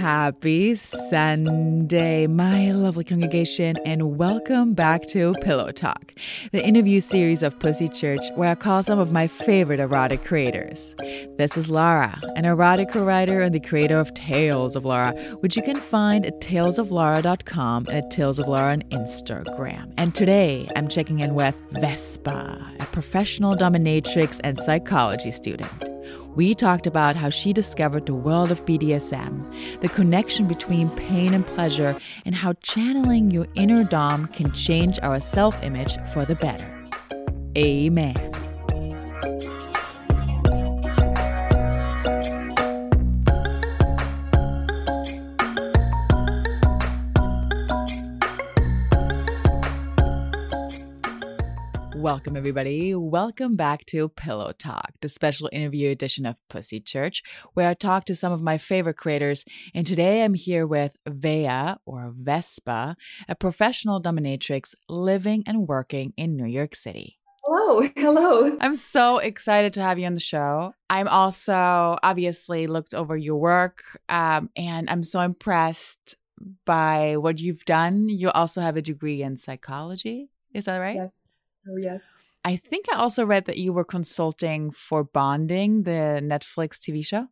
Happy Sunday, my lovely congregation, and welcome back to Pillow Talk, the interview series of Pussy Church where I call some of my favorite erotic creators. This is Laura, an erotica writer and the creator of Tales of Laura, which you can find at talesoflaura.com and at Tales of Laura on Instagram. And today I'm checking in with Vespa, a professional dominatrix and psychology student. We talked about how she discovered the world of BDSM, the connection between pain and pleasure, and how channeling your inner Dom can change our self image for the better. Amen. Welcome, everybody. Welcome back to Pillow Talk, the special interview edition of Pussy Church, where I talk to some of my favorite creators. And today I'm here with Vea, or Vespa, a professional dominatrix living and working in New York City. Hello, hello. I'm so excited to have you on the show. I'm also obviously looked over your work, um, and I'm so impressed by what you've done. You also have a degree in psychology. Is that right? Yes. Oh, yes. I think I also read that you were consulting for Bonding, the Netflix TV show.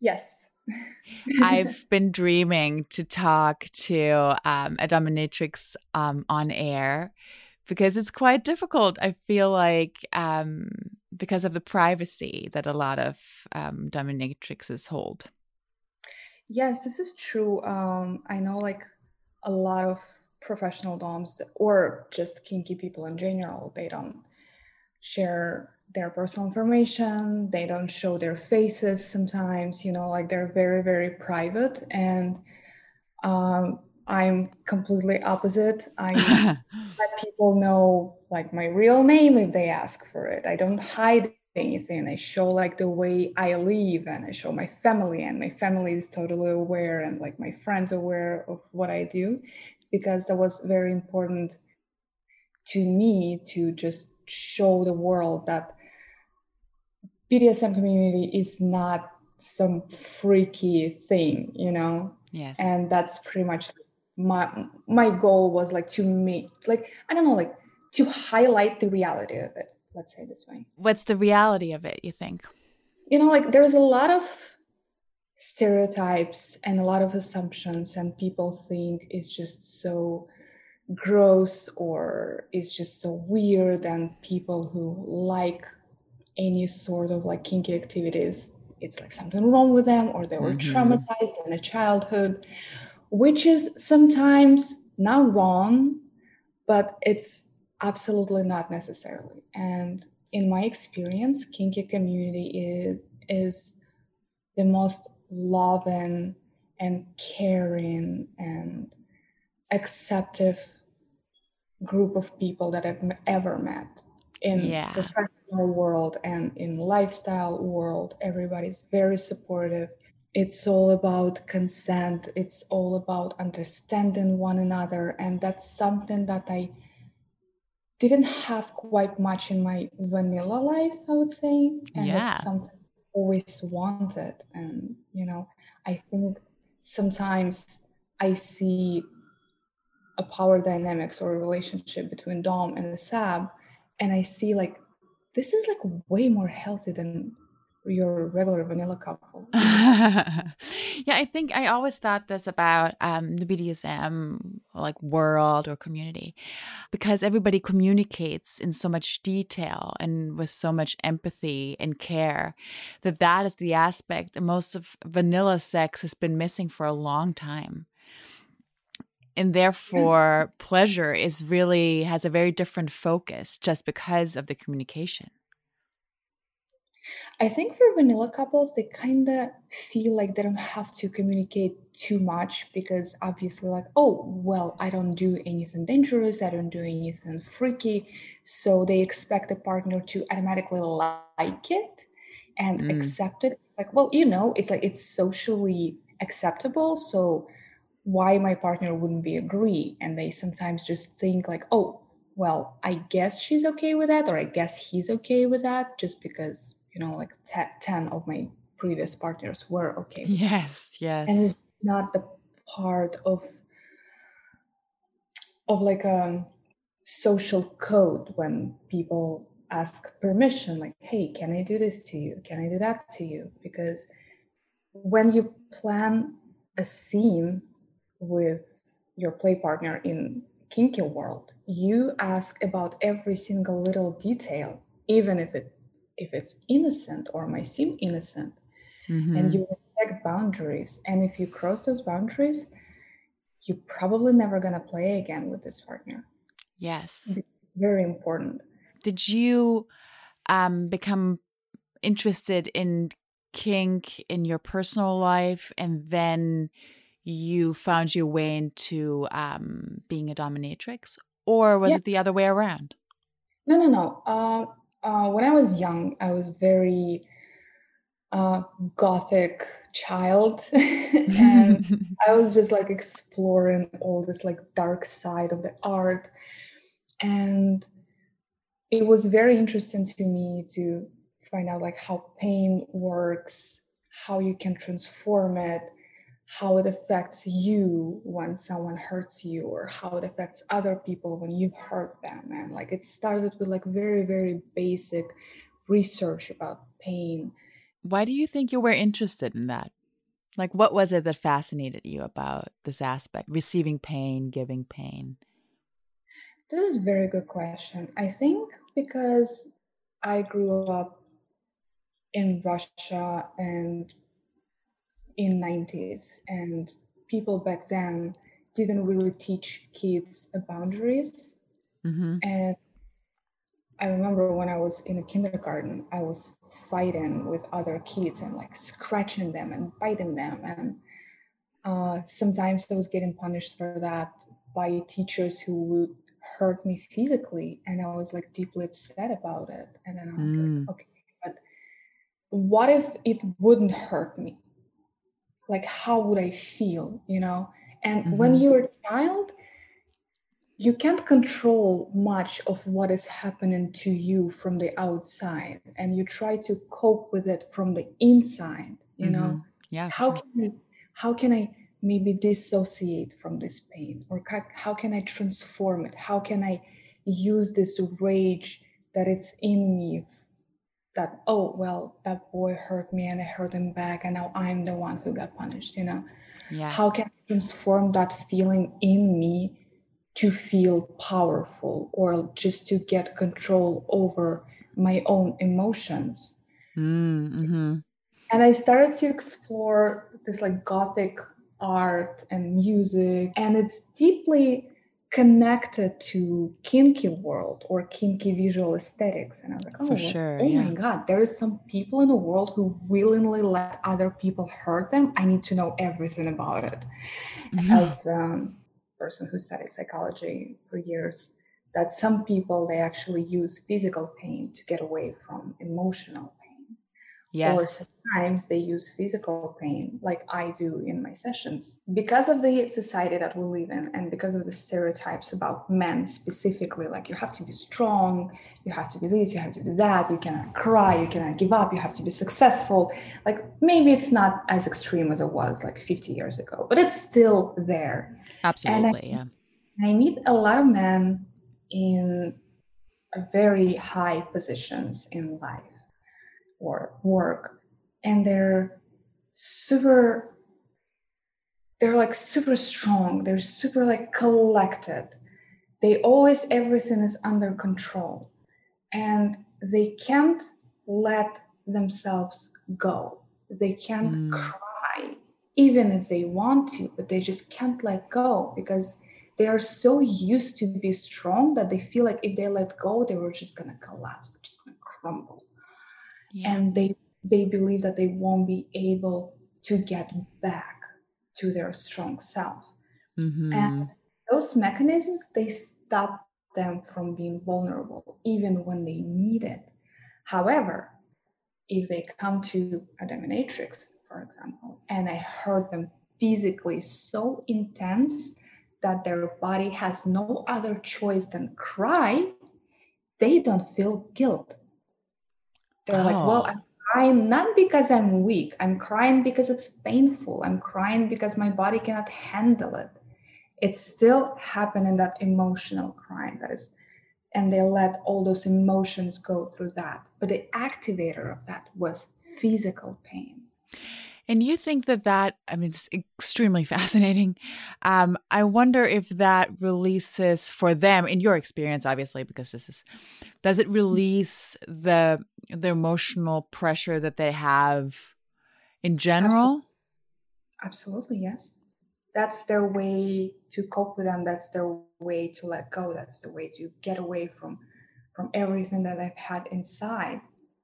Yes. I've been dreaming to talk to um, a dominatrix um, on air because it's quite difficult. I feel like um, because of the privacy that a lot of um, dominatrixes hold. Yes, this is true. Um, I know like a lot of professional doms or just kinky people in general. They don't share their personal information. They don't show their faces sometimes you know like they're very very private. And um, i'm completely opposite. I let people know like my real name if they ask for it. I don't hide anything. I show like the way i live and i show my family. And my family is totally aware and like my friends aware of what i do because that was very important to me to just show the world that BDSM community is not some freaky thing, you know? Yes. And that's pretty much my my goal was like to make like I don't know, like to highlight the reality of it. Let's say this way. What's the reality of it, you think? You know, like there's a lot of stereotypes and a lot of assumptions and people think it's just so gross or it's just so weird and people who like any sort of like kinky activities it's like something wrong with them or they were mm-hmm. traumatized in a childhood which is sometimes not wrong but it's absolutely not necessarily and in my experience kinky community is, is the most loving and caring and acceptive group of people that I've ever met in yeah. professional world and in lifestyle world. Everybody's very supportive. It's all about consent. It's all about understanding one another. And that's something that I didn't have quite much in my vanilla life, I would say. And yeah. that's something always wanted. And, you know, I think sometimes I see a power dynamics or a relationship between Dom and the Sab, and I see like this is like way more healthy than your regular vanilla couple. yeah, I think I always thought this about um, the BDSM like world or community because everybody communicates in so much detail and with so much empathy and care that that is the aspect most of vanilla sex has been missing for a long time. And therefore pleasure is really has a very different focus just because of the communication I think for vanilla couples, they kind of feel like they don't have to communicate too much because obviously, like, oh, well, I don't do anything dangerous, I don't do anything freaky. So they expect the partner to automatically like it and mm. accept it. Like, well, you know, it's like it's socially acceptable. So why my partner wouldn't be agree? And they sometimes just think, like, oh, well, I guess she's okay with that, or I guess he's okay with that just because you know like t- 10 of my previous partners were okay. Yes yes. and it's not the part of of like a social code when people ask permission like hey can i do this to you? Can i do that to you? Because when you plan a scene with your play partner in kinky world you ask about every single little detail even if it if it's innocent or might seem innocent mm-hmm. and you respect boundaries. And if you cross those boundaries you're probably never going to play again with this partner. Yes. Very important. Did you um, become interested in kink in your personal life and then you found your way into um, being a dominatrix? Or was yeah. it the other way around? No no no. Uh, uh, when i was young i was very uh, gothic child. And i was just like exploring all this like dark side of the art. And it was very interesting to me to find out like how pain works how you can transform it how it affects you when someone hurts you or how it affects other people when you hurt them and like it started with like very very basic research about pain. Why do you think you were interested in that? Like what was it that fascinated you about this aspect receiving pain giving pain? This is a very good question. I think because i grew up in russia and in 90s and people back then didn't really teach kids boundaries mm-hmm. and i remember when i was in a kindergarten i was fighting with other kids and like scratching them and biting them and uh, sometimes i was getting punished for that by teachers who would hurt me physically and i was like deeply upset about it and then i was mm. like okay but what if it wouldn't hurt me like how would i feel you know and mm-hmm. when you're a child you can't control much of what is happening to you from the outside and you try to cope with it from the inside you mm-hmm. know yeah how sure. can I, how can i maybe dissociate from this pain or how can i transform it how can i use this rage that it's in me that oh well that boy hurt me and i hurt him back and now i'm the one who got punished you know? Yeah. How can i transform that feeling in me to feel powerful or just to get control over my own emotions? Mm, mm-hmm. and i started to explore this like gothic art and music and it's deeply connected to kinky world or kinky visual aesthetics and i was like oh, sure, oh yeah. my god there is some people in the world who willingly let other people hurt them i need to know everything about it mm-hmm. as a um, person who studied psychology for years that some people they actually use physical pain to get away from emotional Yes. Or sometimes they use physical pain, like I do in my sessions. Because of the society that we live in, and because of the stereotypes about men specifically, like you have to be strong, you have to be this, you have to be that, you cannot cry, you cannot give up, you have to be successful. Like maybe it's not as extreme as it was like 50 years ago, but it's still there. Absolutely, I, yeah. I meet a lot of men in very high positions in life or work and they're super they're like super strong. They're super like collected. They always everything is under control and they can't let themselves go. They can't mm. cry even if they want to but they just can't let go because they are so used to be strong that they feel like if they let go they were just gonna collapse. They're just gonna crumble yeah. and they they believe that they won't be able to get back to their strong self mm-hmm. and those mechanisms they stop them from being vulnerable even when they need it however if they come to a dominatrix for example and i hurt them physically so intense that their body has no other choice than cry they don't feel guilt they're oh. like, well, oh. I'm crying not because I'm weak. I'm crying because it's painful. I'm crying because my body cannot handle it. It's still happening that emotional crying that is, and they let all those emotions go through that. But the activator of that was physical pain. And you think that that, I mean, it's extremely fascinating. Um, I wonder if that releases for them, in your experience, obviously, because this is, does it release the the emotional pressure that they have in general? Absolutely, Absolutely yes. That's their way to cope with them. That's their way to let go. That's the way to get away from from everything that they've had inside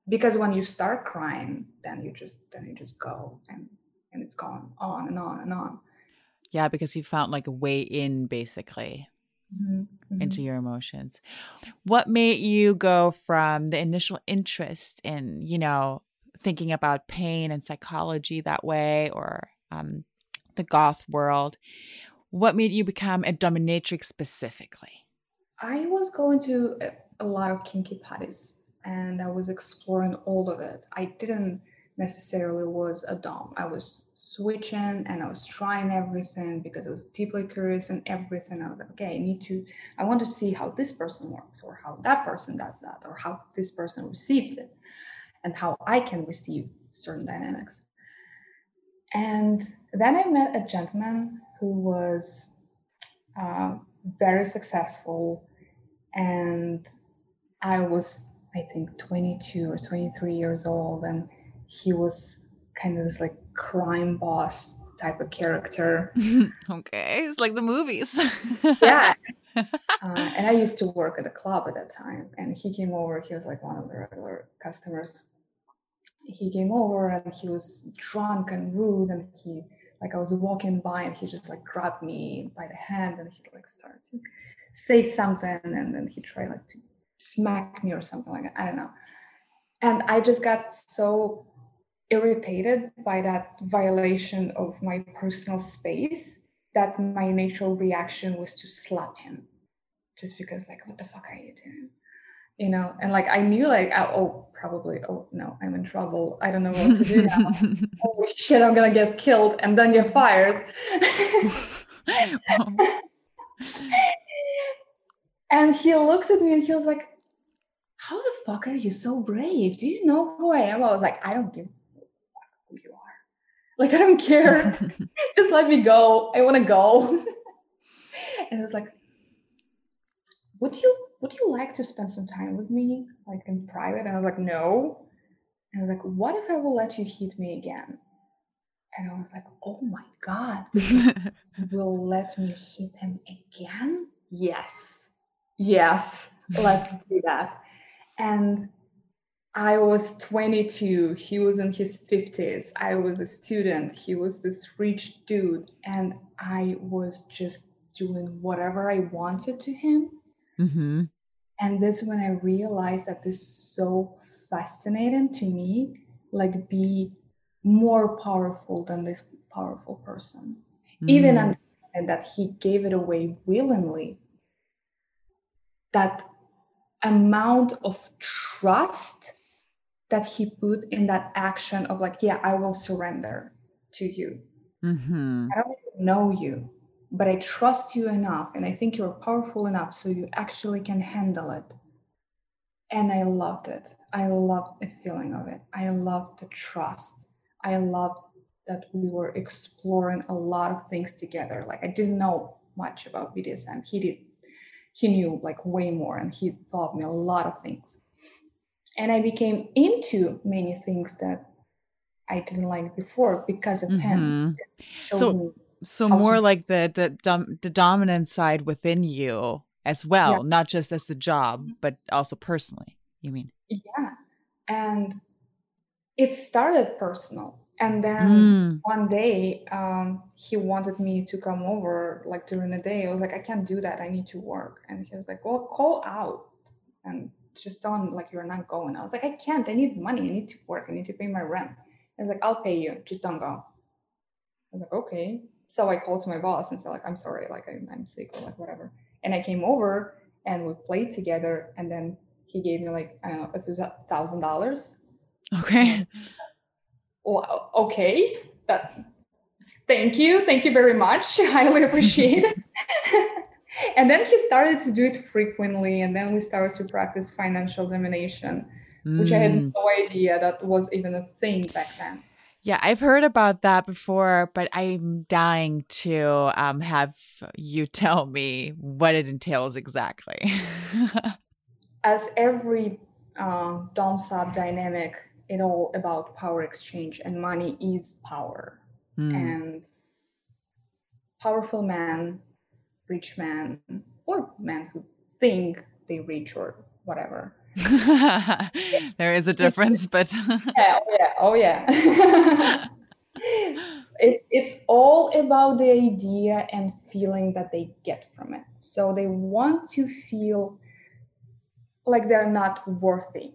because when you start crying then you just then you just go and and it's gone on and on and on yeah because you found like a way in basically mm-hmm. Mm-hmm. into your emotions what made you go from the initial interest in you know thinking about pain and psychology that way or um, the goth world what made you become a dominatrix specifically i was going to a lot of kinky parties and I was exploring all of it. I didn't necessarily was a dom. I was switching and I was trying everything because I was deeply curious and everything. I was like, okay, I need to, I want to see how this person works or how that person does that or how this person receives it and how I can receive certain dynamics. And then I met a gentleman who was uh, very successful and I was I think 22 or 23 years old, and he was kind of this like crime boss type of character. okay, it's like the movies. yeah. Uh, and I used to work at the club at that time, and he came over. He was like one of the regular customers. He came over and he was drunk and rude, and he like I was walking by and he just like grabbed me by the hand and he like started to say something, and then he tried like to smack me or something like that. I don't know. And I just got so irritated by that violation of my personal space that my natural reaction was to slap him just because like what the fuck are you doing you know and like i knew like oh probably oh no i'm in trouble i don't know what to do now oh shit i'm gonna get killed and then get fired and he looks at me and he was like how the fuck are you so brave? Do you know who I am? I was like, I don't give a fuck who you are. Like, I don't care. Just let me go. I want to go. and it was like, would you would you like to spend some time with me, like in private? And I was like, no. And I was like, what if I will let you hit me again? And I was like, oh my God, will let me hit him again? Yes. Yes. Let's do that and I was 22, he was in his 50s. I was a student, he was this rich dude, and I was just doing whatever I wanted to him. Mm-hmm. And this when I realized that this is so fascinating to me, like be more powerful than this powerful person. Mm-hmm. Even mm. and that he gave it away willingly. That amount of trust that he put in that action of like yeah i will surrender to you. Mm-hmm. i don't even know you but i trust you enough and i think you're powerful enough so you actually can handle it. And i loved it. I loved the feeling of it. I loved the trust. I loved that we were exploring a lot of things together. Like i didn't know much about bdsm he did he knew like way more and he taught me a lot of things. And i became into many things that i didn't like before because of mm-hmm. him so so more to- like the the dom- the dominant side within you as well yeah. not just as the job but also personally you mean? Yeah. And it started personal and then mm. one day um, he wanted me to come over like during the day. I was like i can't do that. I need to work. And he was like well call out and just tell him like you're not going. I was like i can't. I need money. I need to work. I need to pay my rent. I was like i'll pay you. Just don't go. I was like okay. So i called to my boss and said like i'm sorry. Like I'm, I'm sick or like whatever. And i came over and we played together. And then he gave me like i don't know a thousand dollars. Okay. Well, okay. That thank you. Thank you very much. Highly appreciate it. and then he started to do it frequently. And then we started to practice financial domination, mm. which I had mm. no idea that was even a thing back then. Yeah, I've heard about that before, but I'm dying to um, have you tell me what it entails exactly. As every um, dom sub dynamic, it all about power exchange, and money is power. Mm. And powerful men, rich men, or men who think they rich or whatever there is a difference, but yeah, oh yeah, oh yeah. it, it's all about the idea and feeling that they get from it. So they want to feel like they're not worthy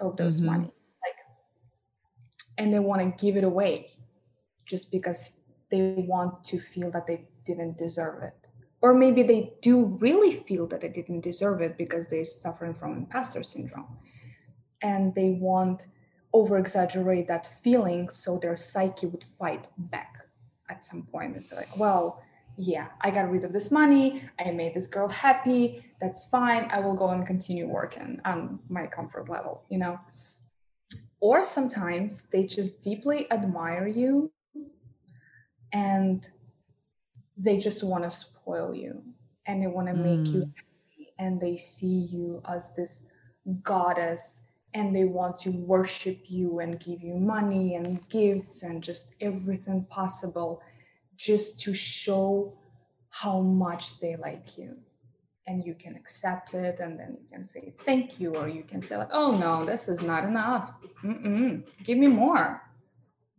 of those mm-hmm. money, and they want to give it away just because they want to feel that they didn't deserve it. Or maybe they do really feel that they didn't deserve it because they're suffering from imposter syndrome. And they want over exaggerate that feeling so their psyche would fight back at some point. It's like well yeah i got rid of this money i made this girl happy that's fine i will go and continue working on my comfort level you know or sometimes they just deeply admire you and they just want to spoil you and they want to make you mm. happy and they see you as this goddess and they want to worship you and give you money and gifts and just everything possible just to show how much they like you and you can accept it and then you can say thank you or you can say like oh no this is not enough. Mm-mm. give me more.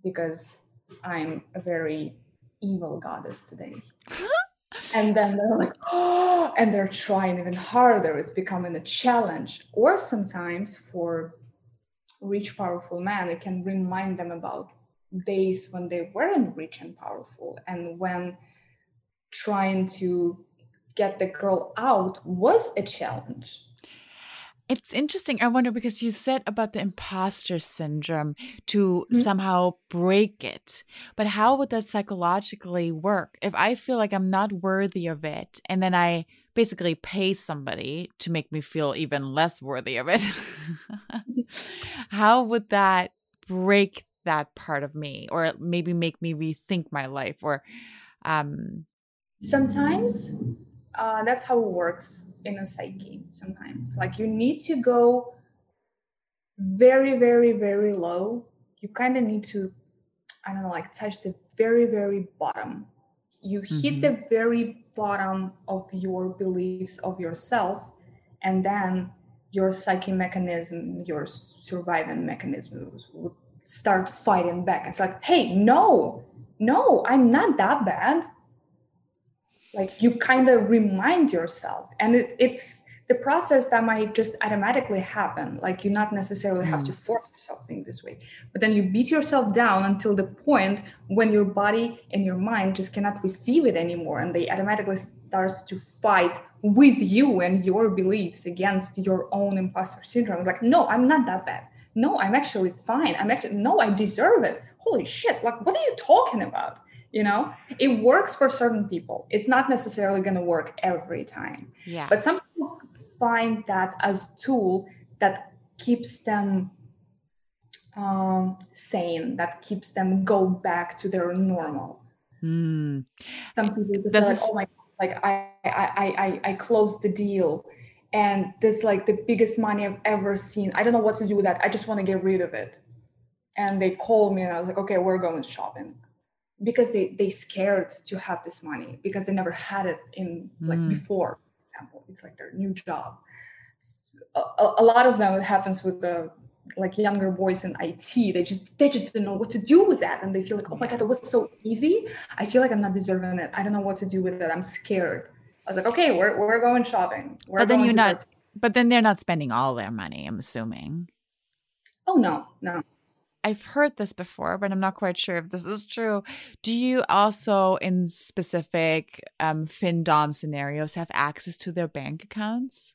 Because i'm a very evil goddess today. And then they're like oh and they're trying even harder. It's becoming a challenge. Or sometimes for rich powerful men it can remind them about days when they weren't rich and powerful and when trying to get the girl out was a challenge it's interesting. I wonder because you said about the imposter syndrome to mm-hmm. somehow break it. But how would that psychologically work? If I feel like I'm not worthy of it and then I basically pay somebody to make me feel even less worthy of it, how would that break that part of me or maybe make me rethink my life or um sometimes uh, that's how it works in a psyche sometimes. Like you need to go very very very low. You kind of need to i don't know like touch the very very bottom. You mm-hmm. hit the very bottom of your beliefs of yourself and then your psyche mechanism your surviving mechanism would start fighting back. It's like hey no no i'm not that bad like you kind of remind yourself. And it, it's the process that might just automatically happen like you not necessarily have to mm. force yourself think this way. But then you beat yourself down until the point when your body and your mind just cannot receive it anymore and they automatically starts to fight with you and your beliefs against your own imposter syndrome. It's like no i'm not that bad. No i'm actually fine. I'm actually no i deserve it. Holy shit like what are you talking about you know? It works for certain people. It's not necessarily going to work every time. Yeah. But some people find that as tool that keeps them um, sane that keeps them go back to their normal. Mm. some people just like oh my like I, I i i closed the deal. And this like the biggest money i've ever seen i don't know what to do with that. I just want to get rid of it. And they called me and i was like okay we're going shopping because they they scared to have this money because they never had it in like mm. before for example. It's like their new job. A, a, lot of them it happens with the like younger boys in IT they just they just don't know what to do with that. And they feel like oh my god it was so easy. I feel like I'm not deserving it. I don't know what to do with it. I'm scared. I was like okay we're we're going shopping. We're but then you're not but then they're not spending all their money I'm assuming. Oh no no I've heard this before, but I'm not quite sure if this is true. Do you also, in specific um, FinDom scenarios, have access to their bank accounts?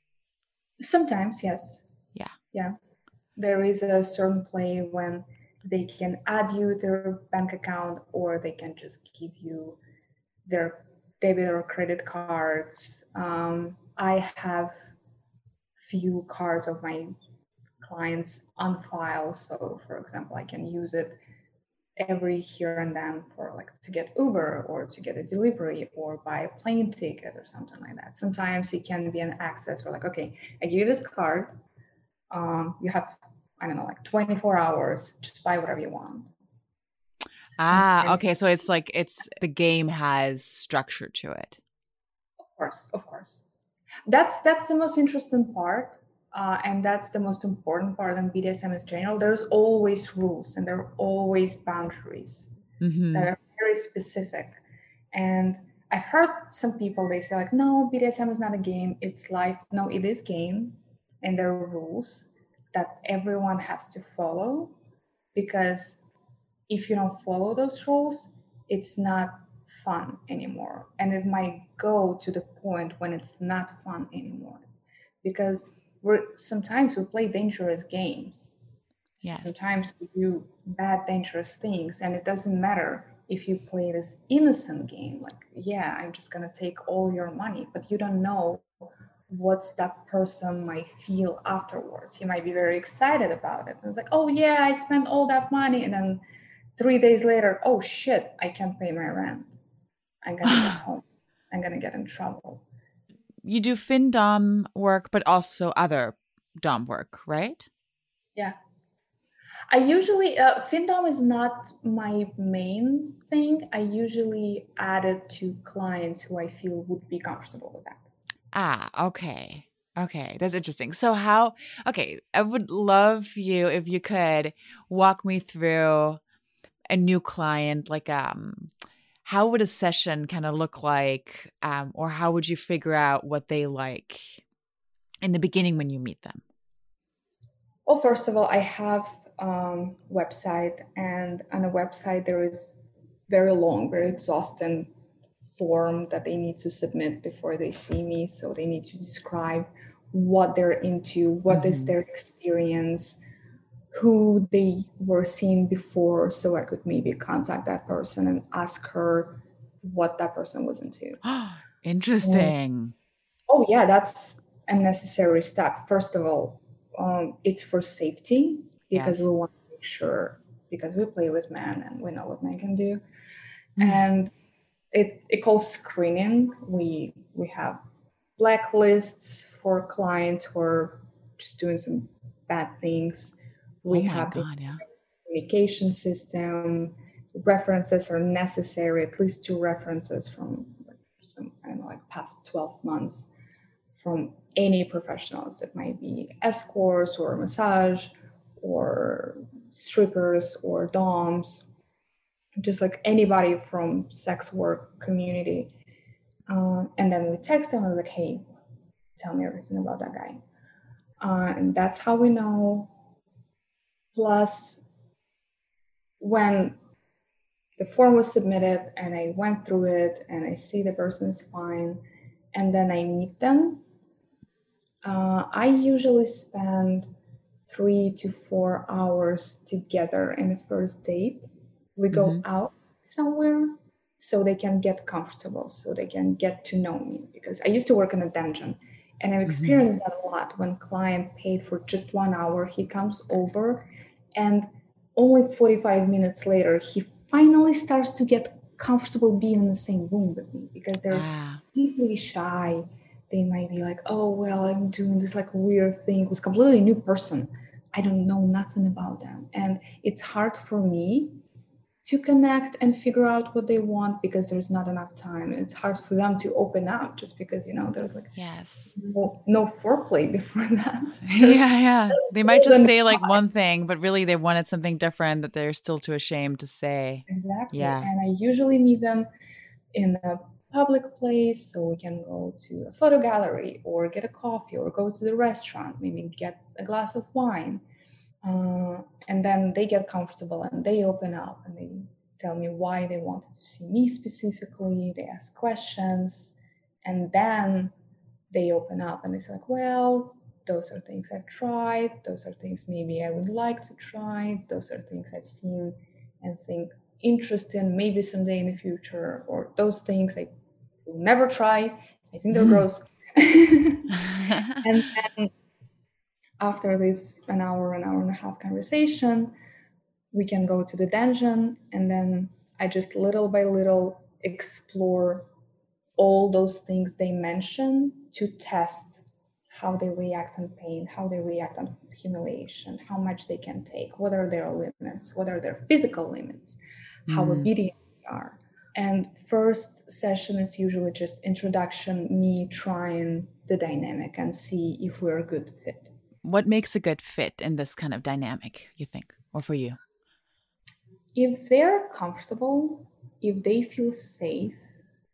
Sometimes, yes. Yeah. Yeah. there is a certain play when they can add you to their bank account or they can just give you their debit or credit cards. Um, I have few cards of my clients on file. So, for example, I can use it every here and then for like to get Uber or to get a delivery or buy a plane ticket or something like that. Sometimes it can be an access for like, okay, I give you this card. Um, you have, I don't know, like 24 hours, just buy whatever you want. Ah, okay. So it's like it's the game has structure to it. Of course, of course. That's that's the most interesting part. Uh, and that's the most important part in BDSM in general. There's always rules and there are always boundaries mm-hmm. that are very specific. And I heard some people they say like, no, BDSM is not a game; it's life. No, it is game, and there are rules that everyone has to follow because if you don't follow those rules, it's not fun anymore. And it might go to the point when it's not fun anymore. Because we're sometimes we play dangerous games. Yes. Sometimes we do bad, dangerous things, and it doesn't matter if you play this innocent game. Like, yeah, I'm just gonna take all your money, but you don't know what's that person might feel afterwards. He might be very excited about it. And it's like, oh yeah, I spent all that money, and then three days later, oh shit, I can't pay my rent. I'm gonna get home. I'm gonna get in trouble. You do FinDom work, but also other Dom work, right? Yeah. I usually uh, FinDom is not my main thing. I usually add it to clients who I feel would be comfortable with that. Ah, okay. Okay, that's interesting. So how okay, I would love you if you could walk me through a new client like um how would a session kind of look like um, or how would you figure out what they like in the beginning when you meet them well first of all i have um, website and on a website there is very long very exhausting form that they need to submit before they see me so they need to describe what they're into what mm-hmm. is their experience who they were seeing before so I could maybe contact that person and ask her what that person was into. Interesting. Oh, yeah, that's a necessary step. First of all, um, it's for safety because yes. we want to make sure, because we play with men and we know what men can do. Mm. And it, it calls screening. We, we have blacklists for clients who are just doing some bad things we oh have God, yeah. communication system references are necessary at least two references from some i don't know like past 12 months from any professionals it might be escorts or massage or strippers or doms just like anybody from sex work community uh, and then we text them and like hey tell me everything about that guy uh, and that's how we know Plus, when the form was submitted and I went through it and I see the person is fine, and then I meet them, uh, I usually spend three to four hours together in the first date. We go mm-hmm. out somewhere so they can get comfortable, so they can get to know me. Because I used to work in a dungeon and I've mm-hmm. experienced mm-hmm. that a lot. When client paid for just one hour, he comes over and only 45 minutes later he finally starts to get comfortable being in the same room with me because they're ah. deeply shy. They might be like oh well i'm doing this like weird thing with completely new person. I don't know nothing about them. And it's hard for me to connect and figure out what they want because there's not enough time. It's hard for them to open up just because you know there's like yes. no, no foreplay before that. Yeah yeah. They might just say like one thing but really they wanted something different that they're still too ashamed to say. Exactly. Yeah. And i usually meet them in a public place so we can go to a photo gallery or get a coffee or go to the restaurant maybe get a glass of wine uh, and then they get comfortable and they open up and they tell me why they wanted to see me specifically they ask questions and then they open up and they say like well those are things I've tried, those are things maybe I would like to try, those are things I've seen and think interesting maybe someday in the future, or those things I will never try. I think they're mm. gross. and then after this an hour, an hour and a half conversation, we can go to the dungeon and then I just little by little explore all those things they mention to test how they react on pain, how they react on humiliation, how much they can take, what are their limits, what are their physical limits, mm. how obedient they are. And first session is usually just introduction, me trying the dynamic and see if we're a good fit. What makes a good fit in this kind of dynamic, you think, or for you? If they're comfortable, if they feel safe,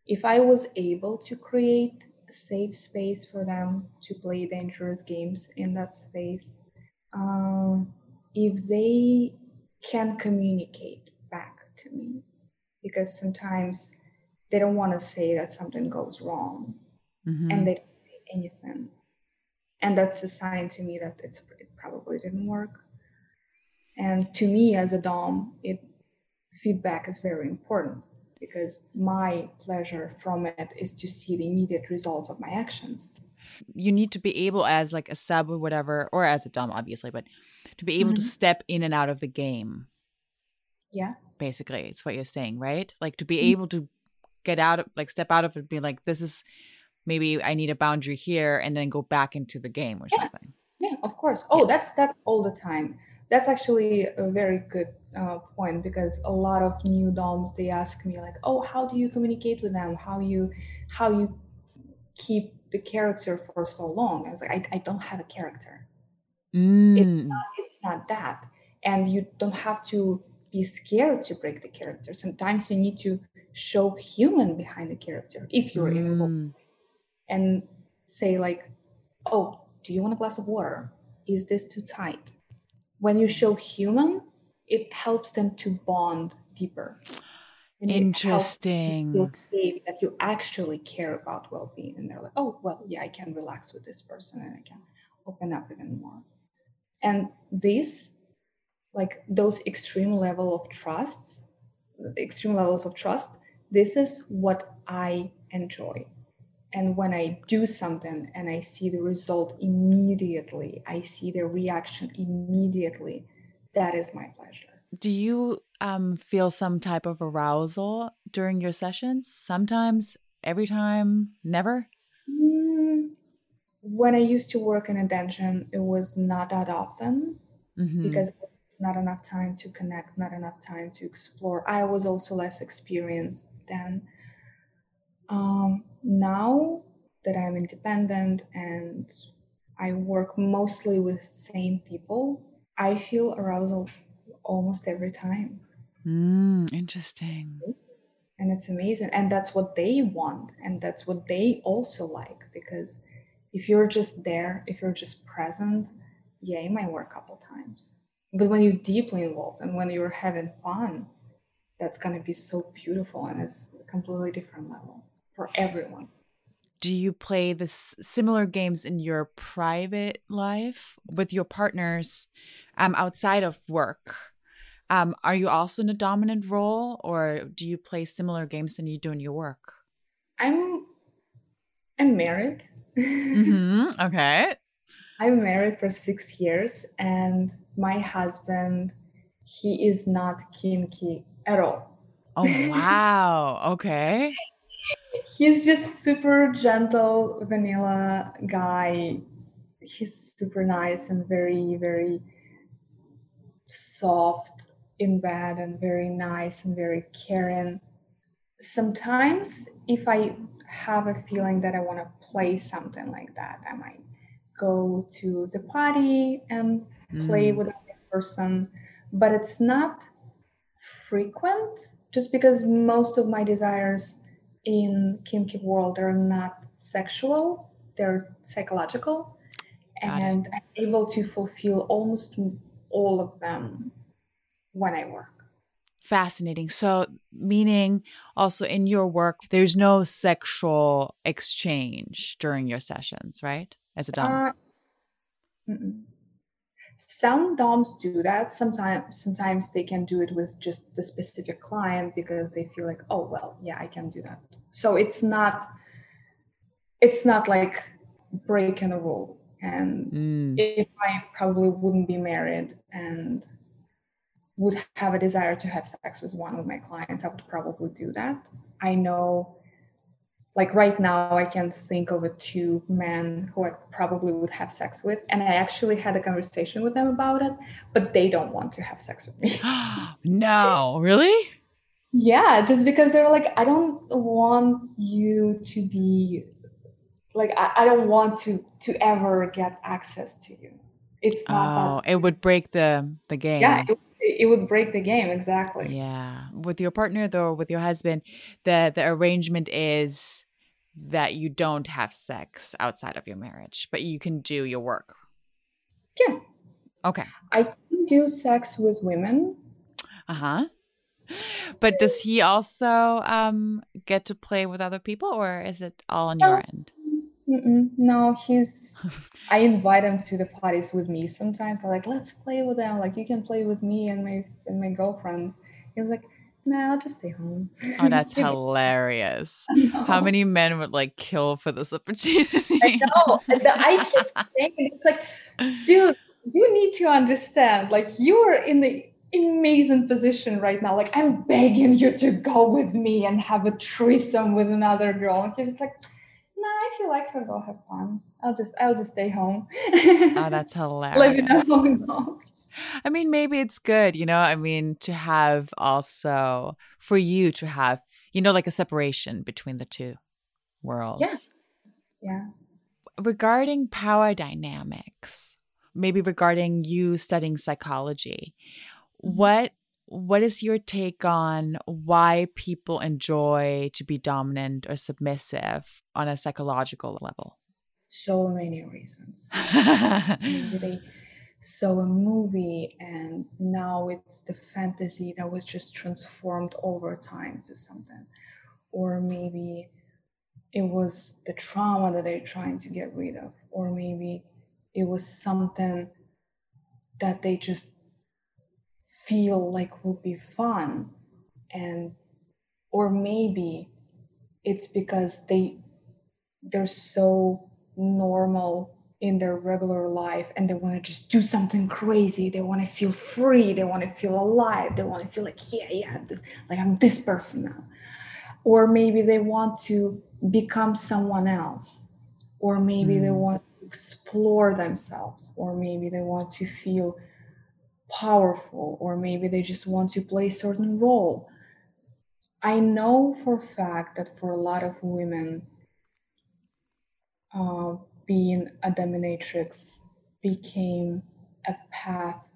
if I was able to create a safe space for them to play dangerous games in that space, um, if they can communicate back to me, because sometimes they don't want to say that something goes wrong mm-hmm. and they don't say anything. And that's a sign to me that it's, it probably didn't work. And to me, as a Dom, it feedback is very important because my pleasure from it is to see the immediate results of my actions you need to be able as like a sub or whatever or as a dom obviously but to be able mm-hmm. to step in and out of the game yeah basically it's what you're saying right like to be mm-hmm. able to get out of like step out of it and be like this is maybe i need a boundary here and then go back into the game or yeah. something. Yeah of course. Oh yes. that's that's all the time. That's actually a very good uh, point because a lot of new doms they ask me like oh how do you communicate with them? How you how you keep the character for so long? I was like i, I don't have a character. Mm. it's, not, it's not that. And you don't have to be scared to break the character. Sometimes you need to show human behind the character if you're mm. in and say like oh do you want a glass of water is this too tight when you show human it helps them to bond deeper. And Interesting. that you actually care about well-being, and they're like, "Oh, well, yeah, I can relax with this person, and I can open up even more." And this, like those extreme level of trusts, extreme levels of trust, this is what I enjoy. And when I do something and I see the result immediately, I see the reaction immediately that is my pleasure. Do you um, feel some type of arousal during your sessions? Sometimes, every time, never? Mm, when I used to work in a dungeon, it was not that often mm-hmm. because not enough time to connect, not enough time to explore. I was also less experienced then. Um, now that I'm independent and I work mostly with same people, I feel arousal almost every time. Mm, interesting. And it's amazing. And that's what they want. And that's what they also like. Because if you're just there, if you're just present, yeah, it might work a couple times. But when you're deeply involved and when you're having fun, that's going to be so beautiful and it's a completely different level for everyone. Do you play this similar games in your private life with your partners? um, outside of work. Um, are you also in a dominant role, or do you play similar games than you do in your work? I'm I'm married. mm-hmm. Okay. I'm married for six years, and my husband, he is not kinky at all. Oh wow! okay. He's just super gentle, vanilla guy. He's super nice and very, very soft in bed and very nice and very caring. Sometimes, if I have a feeling that I want to play something like that, I might go to the party and play mm. with another person, but it's not frequent just because most of my desires in kinky world are not sexual, they're psychological. Got and it. I'm able to fulfill almost all of them when I work. Fascinating. So, meaning also in your work, there's no sexual exchange during your sessions, right? As a dom. Uh. Some DOMs do that. Sometimes, sometimes they can do it with just the specific client because they feel like, oh well, yeah, I can do that. So it's not, it's not like breaking a rule. And mm. if I probably wouldn't be married and would have a desire to have sex with one of my clients, I would probably do that. I know like right now i can think of a two men who i probably would have sex with and i actually had a conversation with them about it but they don't want to have sex with me. No. Really? Yeah just because they're like i don't want you to be like I, I don't want to to ever get access to you. It's not oh, it would break the the game. Yeah it, it would break the game exactly. Yeah. With your partner though with your husband the the arrangement is that you don't have sex outside of your marriage but you can do your work. Yeah. Okay. I do sex with women. Uh-huh. But does he also um get to play with other people or is it all on your end Mm-mm. No, he's. I invite him to the parties with me. Sometimes I'm like, let's play with them. Like you can play with me and my and my girlfriends. He's like, nah, I'll just stay home. Oh, that's hilarious. How many men would like kill for this opportunity? I know. I keep saying it's like, dude, you need to understand. Like you are in the amazing position right now. Like I'm begging you to go with me and have a threesome with another girl. And you're just like no, I feel like her go have fun. I'll just I'll just stay home. oh, that's hilarious. Living alone. I mean, maybe it's good, you know. I mean, to have also for you to have, you know, like a separation between the two worlds. Yeah. Yeah. Regarding power dynamics, maybe regarding you studying psychology, mm-hmm. what what is your take on why people enjoy to be dominant or submissive on a psychological level? So many reasons. maybe they saw a movie and now it's the fantasy that was just transformed over time to something. Or maybe it was the trauma that they're trying to get rid of. Or maybe it was something that they just feel like would be fun. And or maybe it's because they they're so normal in their regular life and they want to just do something crazy. They want to feel free. They want to feel alive. They want to feel like yeah yeah this, like i'm this person now. Or maybe they want to become someone else. Or maybe mm. they want to explore themselves. Or maybe they want to feel powerful or maybe they just want to play a certain role i know for a fact that for a lot of women uh, being a dominatrix became a path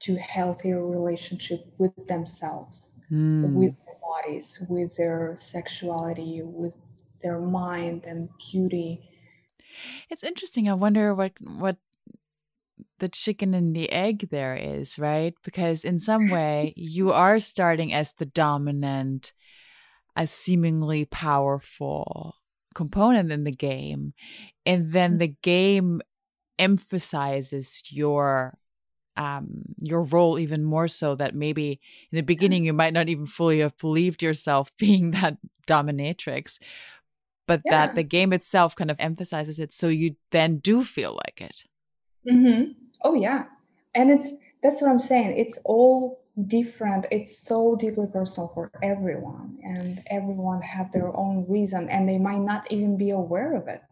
to healthier relationship with themselves mm. with their bodies with their sexuality with their mind and beauty it's interesting i wonder what what the chicken and the egg there is, right? Because in some way, you are starting as the dominant, as seemingly powerful component in the game. And then mm. the game emphasizes your um your role even more so that maybe in the beginning you might not even fully have believed yourself being that dominatrix but yeah. that the game itself kind of emphasizes it so you then do feel like it Mm-hmm. Oh yeah, and it's that's what I'm saying. It's all different. It's so deeply personal for everyone, and everyone have their own reason, and they might not even be aware of it.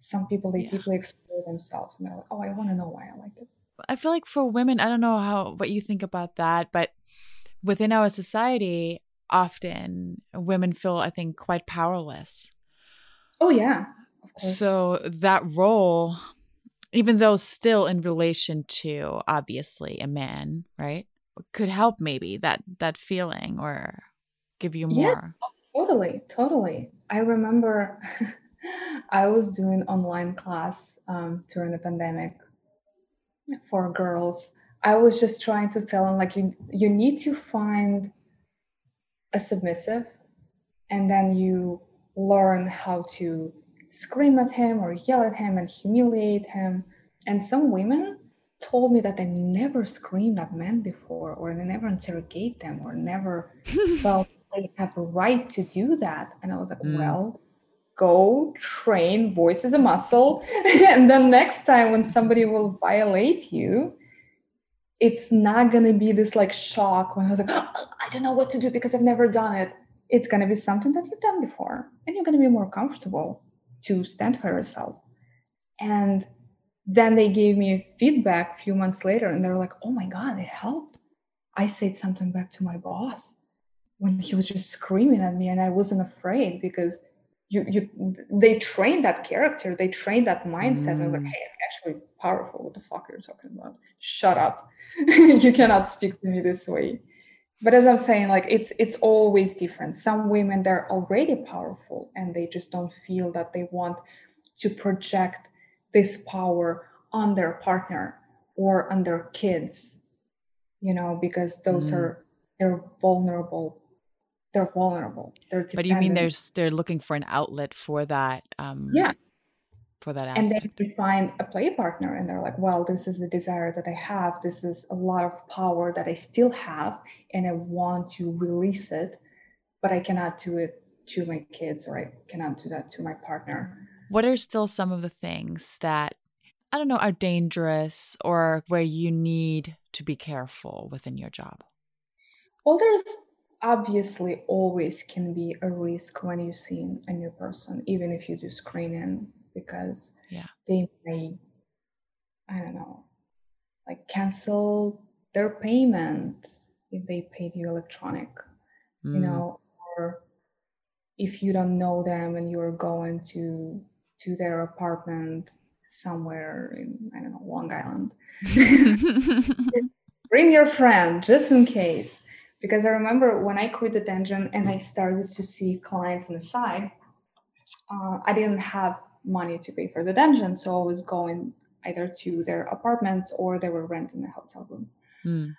Some people they yeah. deeply explore themselves, and they're like, "Oh, I want to know why I like it." I feel like for women, I don't know how what you think about that, but within our society, often women feel, I think, quite powerless. Oh yeah. So that role even though still in relation to obviously a man, right? Could help maybe that that feeling or give you more. Yeah, totally, totally. I remember I was doing online class um, during the pandemic for girls. I was just trying to tell them like you you need to find a submissive, and then you learn how to scream at him or yell at him and humiliate him. And some women told me that they never screamed at men before, or they never interrogate them, or never felt they have a right to do that. And I was like, mm. well, go train voice as a muscle. and then next time when somebody will violate you, it's not going to be this like shock when I was like, oh, I don't know what to do because I've never done it. It's going to be something that you've done before and you're going to be more comfortable to stand for herself. And then they gave me feedback a few months later and they were like, oh my God, it helped. I said something back to my boss when he was just screaming at me and I wasn't afraid because you you they trained that character, they trained that mindset. Mm. I was like, mm. hey, I'm actually powerful. What the fuck are you talking about? Shut up. you cannot speak to me this way. But as I'm saying, like it's it's always different. Some women they're already powerful and they just don't feel that they want to project this power on their partner or on their kids, you know, because those mm. are they're vulnerable they're vulnerable. They're but you mean there's they're looking for an outlet for that? Um, yeah, for that. Aspect. And then they find a play partner, and they're like, "Well, this is a desire that I have. This is a lot of power that I still have, and I want to release it, but I cannot do it to my kids, or I cannot do that to my partner." What are still some of the things that I don't know are dangerous or where you need to be careful within your job? Well, there's obviously always can be a risk when you see a new person, even if you do screening, because yeah. they may, I don't know, like cancel their payment if they paid you electronic, mm. you know, or if you don't know them and you're going to to their apartment somewhere in I don't know Long Island. Bring your friend just in case because I remember when I quit the dungeon and I started to see clients on the side, uh, I didn't have money to pay for the dungeon, so I was going either to their apartments or they were renting a hotel room. Mm.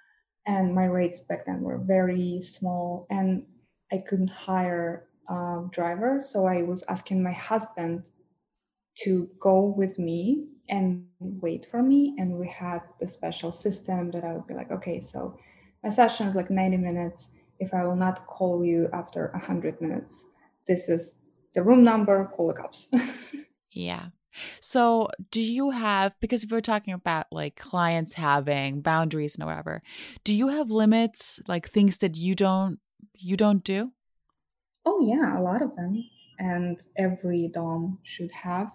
And my rates back then were very small, and I couldn't hire a driver, so I was asking my husband to go with me and wait for me. And we had the special system that I would be like, okay, so my session is like 90 minutes. If I will not call you after 100 minutes, this is the room number, call the cops. yeah. So, do you have, because we're talking about like clients having boundaries and whatever, do you have limits, like things that you don't, you don't do? Oh, yeah, a lot of them. And every Dom should have,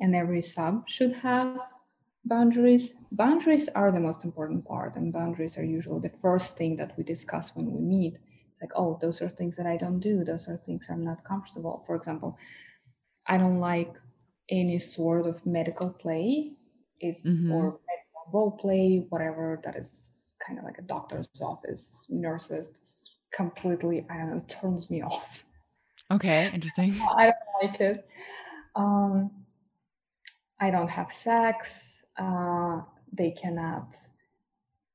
and every sub should have boundaries boundaries are the most important part and boundaries are usually the first thing that we discuss when we meet it's like oh those are things that i don't do those are things i'm not comfortable for example i don't like any sort of medical play it's mm-hmm. or role play whatever that is kind of like a doctor's office nurses it's completely i don't know it turns me off okay interesting i don't like it um i don't have sex uh, they cannot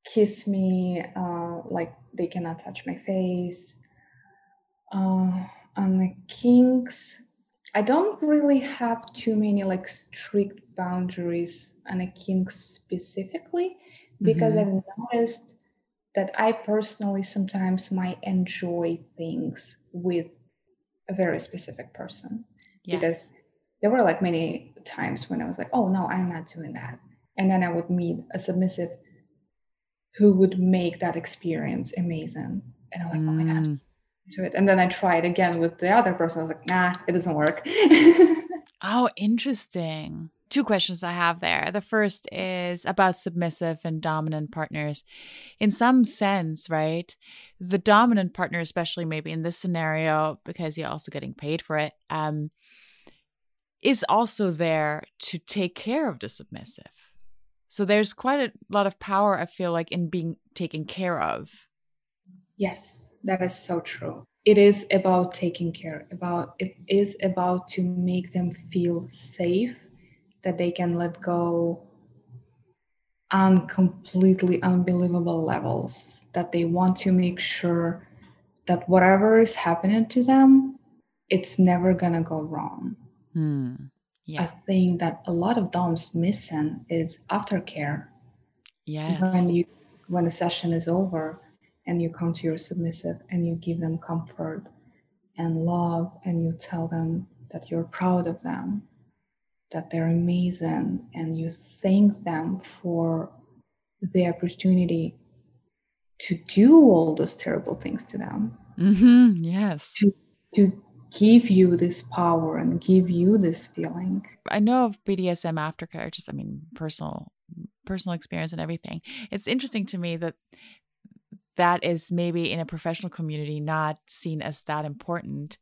kiss me, uh, like they cannot touch my face. Uh, on the kinks, I don't really have too many like strict boundaries on a kink specifically because mm-hmm. I've noticed that I personally sometimes might enjoy things with a very specific person yes. because there were like many times when I was like, oh no, I'm not doing that and then i would meet a submissive who would make that experience amazing and i'm like mm. oh my god. To it. And then i tried again with the other person. I was like nah it doesn't work. Oh interesting. Two questions i have there. The first is about submissive and dominant partners. In some sense right the dominant partner especially maybe in this scenario because you're also getting paid for it um is also there to take care of the submissive. So there's quite a lot of power, I feel like, in being taken care of. Yes, that is so true. It is about taking care about it is about to make them feel safe that they can let go on completely unbelievable levels that they want to make sure that whatever is happening to them it's never gonna go wrong hmm. Yeah. I think that a lot of DOMs missing is aftercare. Yes. When you when the session is over and you come to your submissive and you give them comfort and love and you tell them that you're proud of them, that they're amazing, and you thank them for the opportunity to do all those terrible things to them. Mm-hmm. Yes. To, to give you this power and give you this feeling. I know of BDSM aftercare, just I mean personal personal experience and everything. It's interesting to me that that is maybe in a professional community not seen as that important.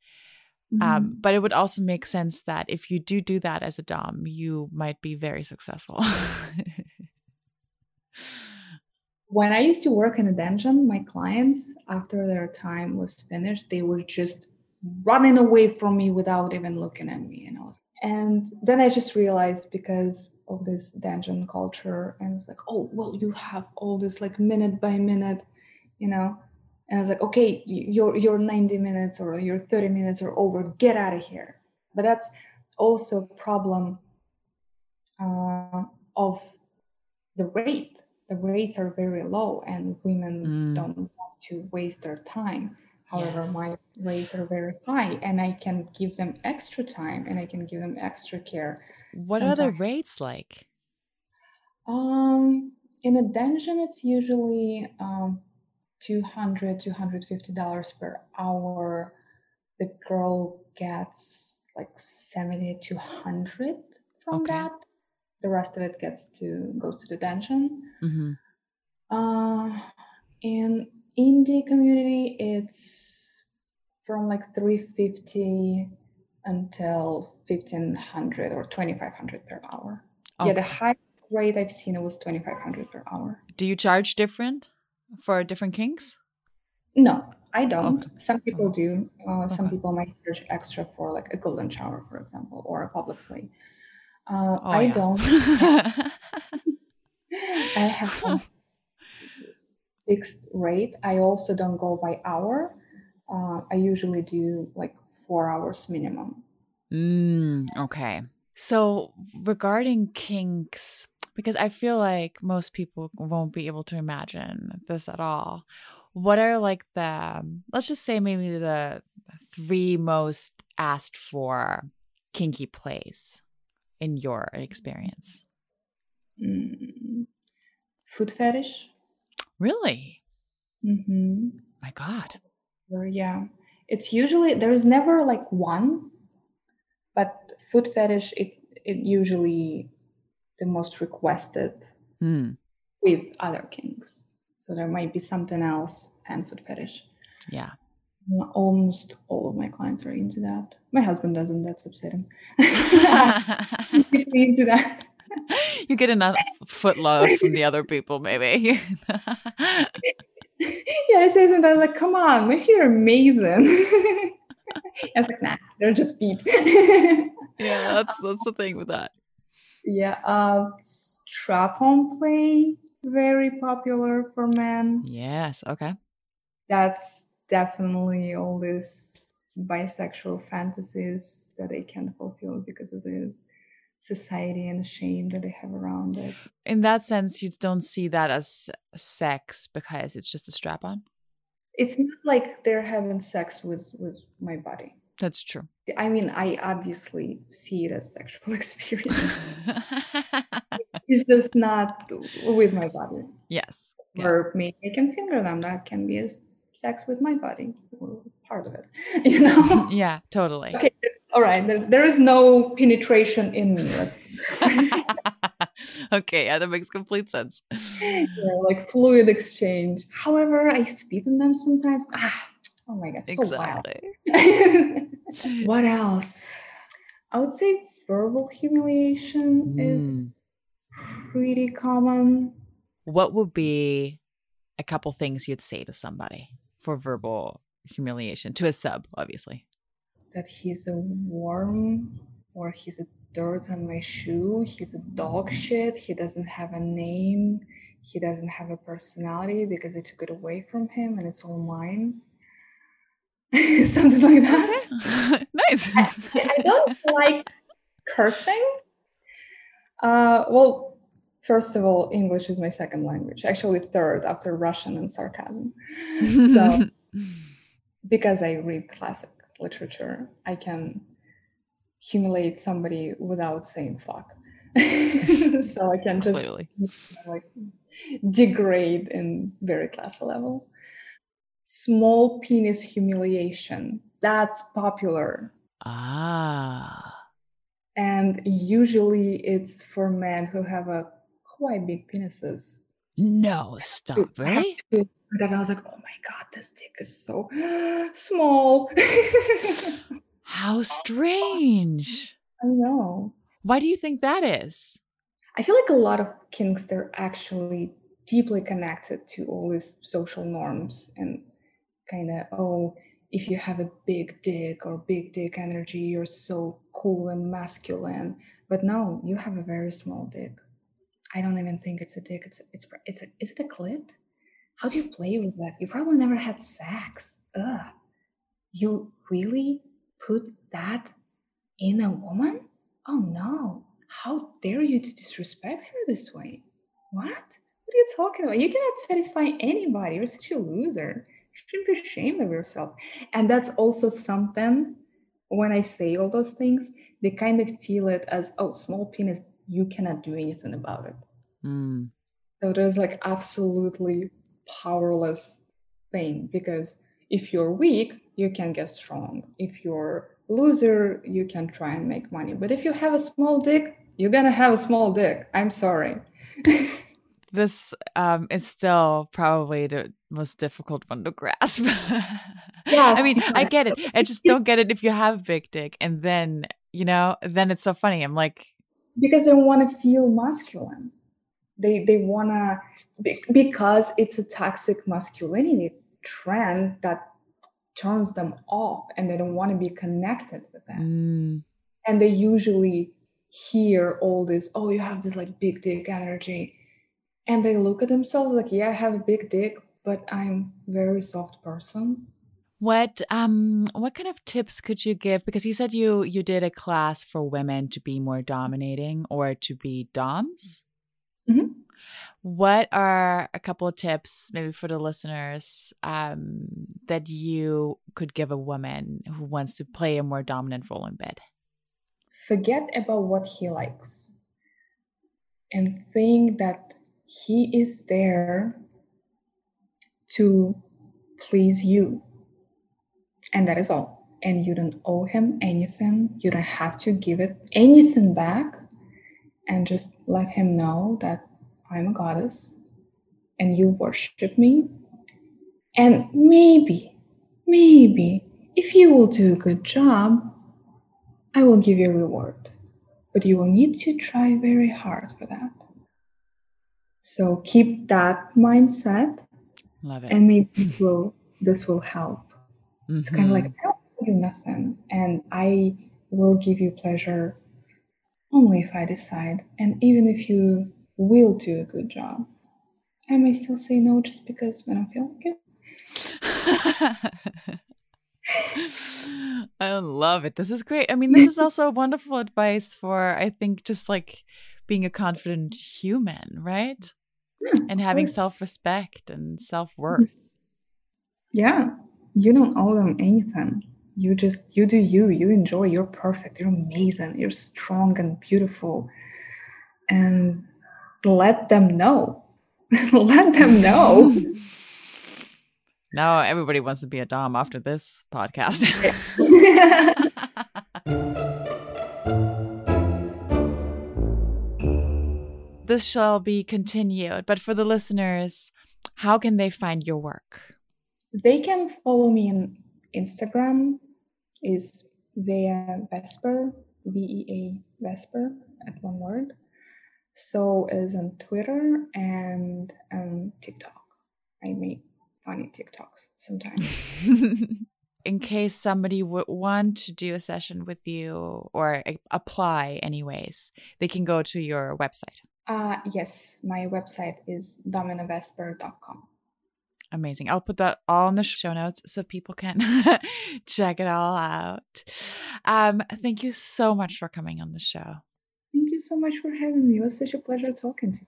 Um, mm-hmm. Um, but it would also make sense that if you do do that as a dom, you might be very successful. when I used to work in a dungeon, my clients, after their time was finished, they were just running away from me without even looking at me. And I was, and then I just realized because of this dungeon culture, and it's like, oh, well, you have all this like minute by minute, you know. And I was like, okay, your your 90 minutes or your 30 minutes are over. Get out of here. But that's also a problem uh, of the rate the rates are very low and women mm. don't want to waste their time however yes. my rates are very high and i can give them extra time and i can give them extra care what Sometimes. are the rates like um in a dungeon it's usually um 200 250 dollars per hour the girl gets like 70 to 100 from okay. that the rest of it gets to goes to the dungeon. Mm-hmm. Uh, in indie community, it's from like 350 until 1500 or 2500 per hour. Okay. Yeah, the highest rate I've seen it was 2500 per hour. Do you charge different for different kinks? No, I don't. Okay. Some people do. Uh, okay. Some people might charge extra for like a golden shower, for example, or a public play. Uh, oh, I yeah. don't. I have a fixed rate. I also don't go by hour. Uh, I usually do like four hours minimum. Mm, okay. So regarding kinks, because I feel like most people won't be able to imagine this at all. What are like the, let's just say maybe the three most asked for kinky plays? in your experience? Mm, foot fetish. Really? Mm-hmm. My God. Yeah. It's usually, there is never like one, but foot fetish, it, it usually the most requested mm. with other kinks. So there might be something else and foot fetish. Yeah almost all of my clients are into that. My husband doesn't. That's upsetting. into that. You get enough foot love from the other people, maybe. yeah, I say sometimes like, "Come on, my feet are amazing." I was like, "Nah, they're just feet." yeah, that's that's the thing with that. Yeah, uh, strap-on play very popular for men. Yes. Okay. That's definitely all these bisexual fantasies that they can't fulfill because of the society and the shame that they have around it. In that sense, you don't see that as sex because it's just a strap on? It's not like they're having sex with with my body. That's true. I mean, I obviously see it as sexual experience. it's just not with my body. Yes. Or yeah. maybe I can finger them. That can be as sex with my body part of it you know yeah totally okay all right there, there is no penetration in me let's okay yeah that makes complete sense yeah, like fluid exchange however i spit in them sometimes ah oh my god exactly. so wild what else i would say verbal humiliation mm. is pretty common what would be a couple things you'd say to somebody for verbal humiliation to a sub, obviously. That he's a worm or he's a dirt on my shoe, he's a dog shit, he doesn't have a name, he doesn't have a personality because I took it away from him and it's all mine. Something like that. Okay. nice. I, I, don't like cursing. Uh, well, first of all, English is my second language, actually, third after Russian and sarcasm. so, because I read classic literature, I can humiliate somebody without saying fuck. so I can just Clearly. like degrade in very classy level. Small penis humiliation. That's popular. Ah. And usually it's for men who have a quite big penises. No, stop, right? And I was like, oh my God, this dick is so small. How strange. I know. Why do you think that is? I feel like a lot of kinks, they're actually deeply connected to all these social norms and kind of, oh, if you have a big dick or big dick energy, you're so cool and masculine. But no, you have a very small dick. I don't even think it's a dick. It's it's it's a, is it a clit? How do you play with that? You probably never had sex. Ugh. You really put that in a woman? Oh no. How dare you to disrespect her this way? What? What are you talking about? You cannot satisfy anybody. You're such a loser. Should be ashamed of yourself. And that's also something when I say all those things, they kind of feel it as, oh, small penis, you cannot do anything about it. Mm. So there's like absolutely powerless thing because if you're weak, you can get strong. If you're loser, you can try and make money. But if you have a small dick, you're gonna have a small dick. I'm sorry. this um, is still probably the most difficult one to grasp. yes. I mean, I get it. I just don't get it if you have a big dick and then, you know, then it's so funny. I'm like because they want to feel masculine. They they want to because it's a toxic masculinity trend that turns them off and they don't want to be connected with them. Mm. And they usually hear all this, oh, you have this like big dick energy. And they look at themselves like, yeah, I have a big dick, but I'm very soft person. What um what kind of tips could you give? Because you said you you did a class for women to be more dominating or to be doms. Mm-hmm. What are a couple of tips, maybe for the listeners, um, that you could give a woman who wants to play a more dominant role in bed? Forget about what he likes and think that he is there to please you. And that is all. And you don't owe him anything. You don't have to give it anything back. And just let him know that I'm a goddess and you worship me. And maybe, maybe, if you will do a good job, I will give you a reward. But you will need to try very hard for that. So keep that mindset. Love it. And maybe this will this will help. Mm-hmm. It's kind of like I don't you nothing, and I will give you pleasure only if I decide. And even if you will do a good job. I may still say no just because when I feel like it. I love it. This is great. I mean, this is also wonderful advice for, I think, just like being a confident human, right? Yeah, and having self respect and self worth. Mm-hmm. Yeah. You don't owe them anything. You just, you do you. You enjoy. You're perfect. You're amazing. You're strong and beautiful. And let them know. let them know. Now everybody wants to be a Dom after this podcast. this shall be continued, but for the listeners, how can they find your work? They can follow me on Instagram is Vea Vesper, V E A Vesper at one word. So is on Twitter and on TikTok. I make funny TikToks sometimes. In case somebody would want to do a session with you or eh, apply, anyways, they can go to your website. Uh, yes, my website is dominovesper.com. Amazing. I'll put that all in the show notes so people can check it all out. Um, thank you so much for coming on the show. Thank you so much for having me. It was such a pleasure talking to you.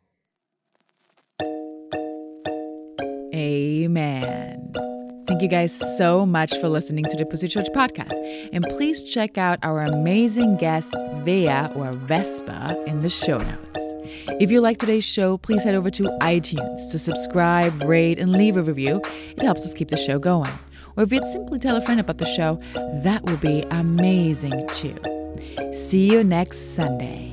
Amen. Thank you guys so much for listening to the Pussy Church podcast. And please check out our amazing guest, Vea or Vesper, in the show notes. If you like today's show, please head over to iTunes to subscribe, rate, and leave a review. It helps us keep the show going. Or if you'd simply tell a friend about the show, that would be amazing too. See you next Sunday.